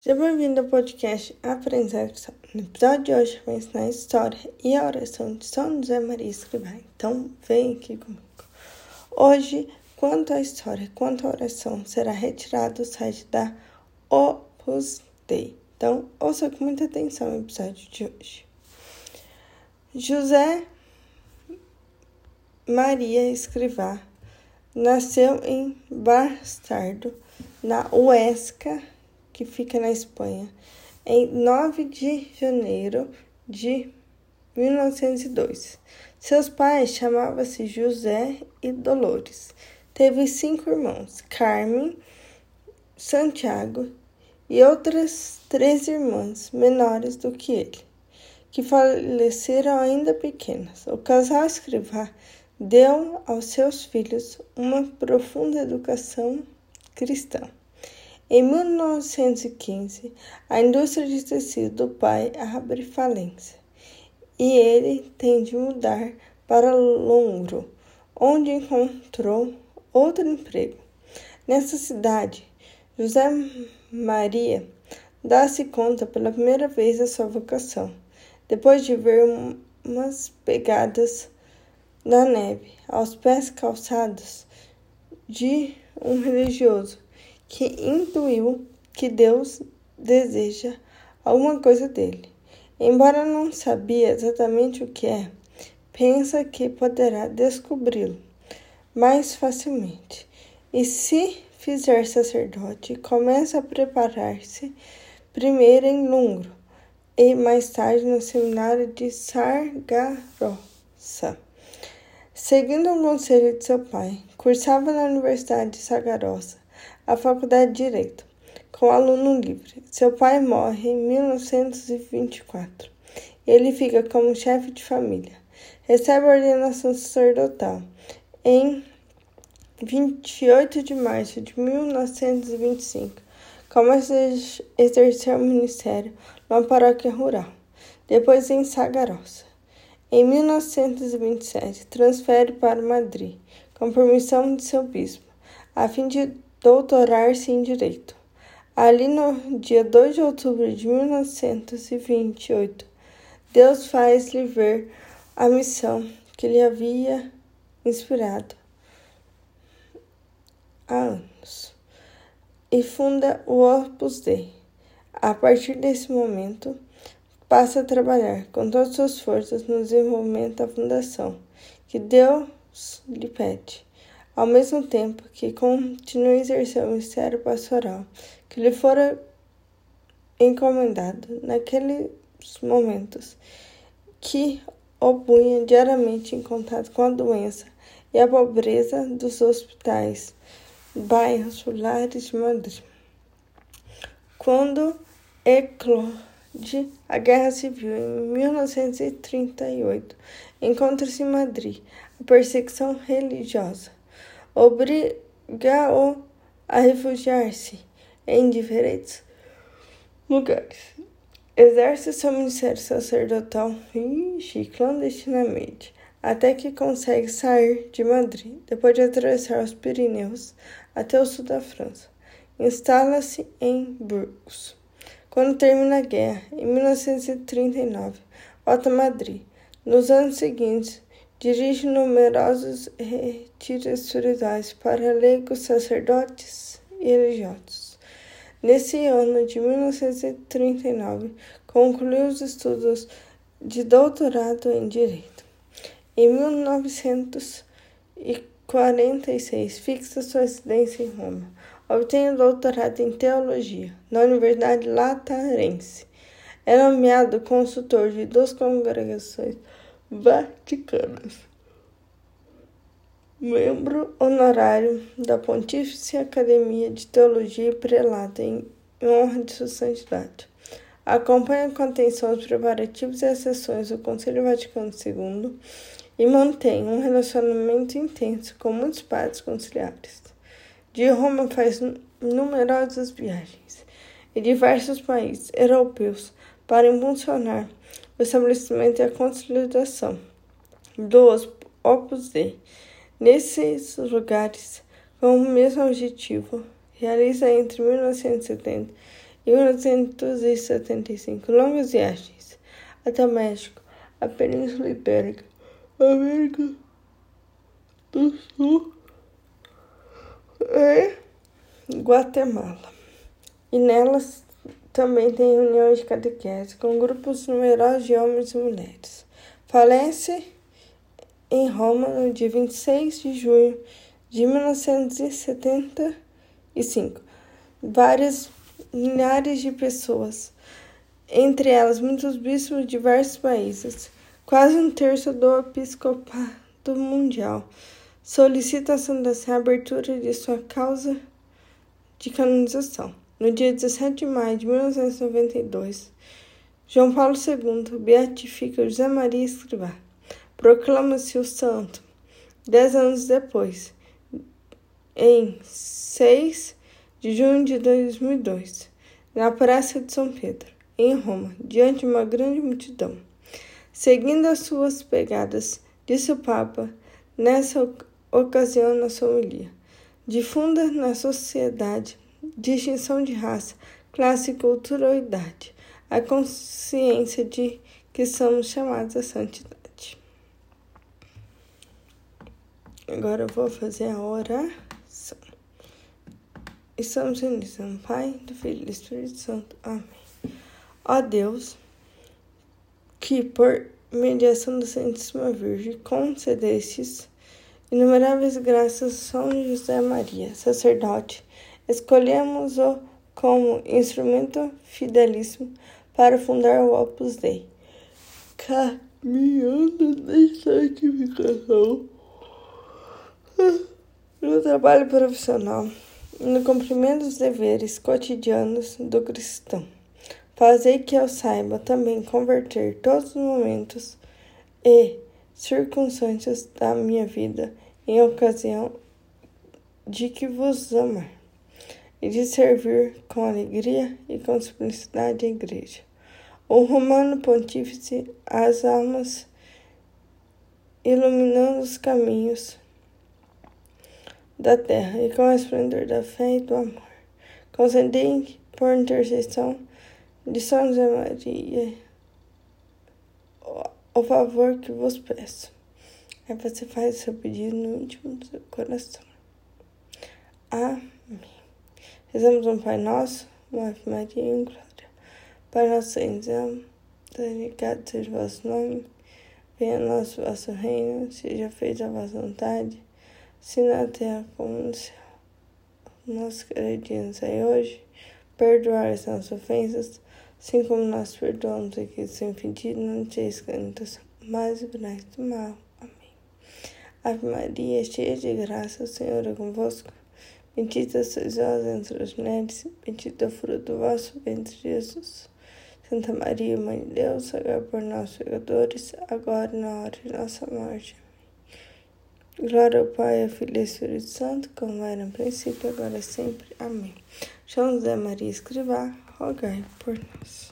Seja bem-vindo ao podcast Aprendizagem. No episódio de hoje, vou ensinar a história e a oração de São José Maria Escrivá. Então, vem aqui comigo. Hoje, quanto à história, quanto à oração, será retirado do site da Opus Dei. Então, ouça com muita atenção o episódio de hoje. José Maria Escrivá nasceu em Bastardo, na Huesca, que fica na Espanha, em 9 de janeiro de 1902. Seus pais chamavam-se José e Dolores. Teve cinco irmãos: Carmen, Santiago e outras três irmãs menores do que ele, que faleceram ainda pequenas. O casal Escrivá deu aos seus filhos uma profunda educação cristã. Em 1915, a indústria de tecido do pai abre falência e ele tem de mudar para Longro, onde encontrou outro emprego. Nessa cidade, José Maria dá-se conta pela primeira vez da sua vocação, depois de ver umas pegadas na neve aos pés calçados de um religioso que intuiu que Deus deseja alguma coisa dele. Embora não sabia exatamente o que é, pensa que poderá descobri-lo mais facilmente. E se fizer sacerdote, começa a preparar-se primeiro em Lungro e mais tarde no seminário de Sargarossa. Seguindo o conselho de seu pai, cursava na Universidade de Sagarossa a Faculdade de Direito, com aluno livre. Seu pai morre em 1924. Ele fica como chefe de família. Recebe a ordenação sacerdotal em 28 de março de 1925. Começa a exercer o ministério numa paróquia rural, depois em Sagarossa. Em 1927, transfere para Madrid, com permissão de seu bispo, a fim de doutorar-se em Direito. Ali, no dia 2 de outubro de 1928, Deus faz-lhe ver a missão que lhe havia inspirado há anos e funda o Opus Dei. A partir desse momento, passa a trabalhar com todas as suas forças no desenvolvimento da fundação que Deus lhe pede ao mesmo tempo que continua a exercer o ministério pastoral que lhe fora encomendado naqueles momentos que o punha diariamente em contato com a doença e a pobreza dos hospitais, bairros lares de Madrid. Quando eclode a Guerra Civil em 1938, encontra-se em Madrid a perseguição religiosa obriga-o a refugiar-se em diferentes lugares. Exerce seu ministério sacerdotal ixi, clandestinamente, até que consegue sair de Madrid, depois de atravessar os Pirineus até o sul da França. Instala-se em Burgos. Quando termina a guerra, em 1939, volta a Madrid. Nos anos seguintes, Dirige numerosos retiros espirituais para leigos, sacerdotes e religiosos. Nesse ano de 1939, concluiu os estudos de doutorado em Direito. Em 1946, fixa sua residência em Roma. Obtém o doutorado em Teologia na Universidade Lateranense. É nomeado consultor de duas congregações Vaticanas. Membro honorário da Pontífice Academia de Teologia e Prelata em honra de sua santidade. Acompanha com atenção os preparativos e as sessões do Conselho Vaticano II e mantém um relacionamento intenso com muitos padres conciliares. De Roma faz numerosas viagens em diversos países europeus para impulsionar o estabelecimento e a consolidação dos Opus Dei. Nesses lugares, com o mesmo objetivo, realiza entre 1970 e e 1975 longas viagens até o México, a Península Ibérica, América do Sul e Guatemala. E nelas também tem reuniões de catequese com grupos numerosos de homens e mulheres. Falece em Roma no dia 26 de junho de 1975. Várias milhares de pessoas, entre elas muitos bispos de diversos países, quase um terço do episcopado mundial, solicitação dessa abertura de sua causa de canonização. No dia 17 de maio de 1992, João Paulo II beatifica José Maria Escrivá. Proclama-se o santo. Dez anos depois, em 6 de junho de 2002, na Praça de São Pedro, em Roma, diante de uma grande multidão. Seguindo as suas pegadas, disse o Papa, nessa ocasião na sua homilia, difunda na sociedade distinção de raça, classe, cultura ou idade, a consciência de que somos chamados à santidade. Agora eu vou fazer a oração. Estamos unidos no Pai, do Filho e do Espírito Santo. Amém. Ó Deus, que por mediação da Santíssima Virgem concedestes inumeráveis graças a São José Maria, sacerdote, Escolhemos-o como instrumento fidelíssimo para fundar o Opus Dei, caminhando na santificação no trabalho profissional no cumprimento dos deveres cotidianos do cristão. Fazei que eu saiba também converter todos os momentos e circunstâncias da minha vida em ocasião de que vos amar e de servir com alegria e com simplicidade a Igreja. O Romano Pontífice, as almas, iluminando os caminhos da terra e com o esplendor da fé e do amor. Concedei, por intercessão de São José Maria, o favor que vos peço. Aí você faz seu pedido no íntimo do seu coração. Amém. Rezamos um Pai Nosso, uma Ave Maria em glória. Pai Nosso em céu, santificado seja o vosso nome. Venha a nós o vosso reino, seja feita a vossa vontade, assim na terra como no céu. Nosso queridos aí hoje, perdoar as nossas ofensas, assim como nós perdoamos aqueles sem pedido, não te escândalos, mas livrai do mal. Amém. Ave Maria, cheia de graça, o Senhor é convosco. Bendita sois vós entre as mulheres, bendito é o fruto do vosso ventre, Jesus. Santa Maria, Mãe de Deus, rogai por nós, pecadores, agora e na hora de nossa morte. Glória ao Pai, ao Filho e ao Espírito Santo, como era no princípio, agora e sempre. Amém. São José Maria Escrivá, rogai por nós.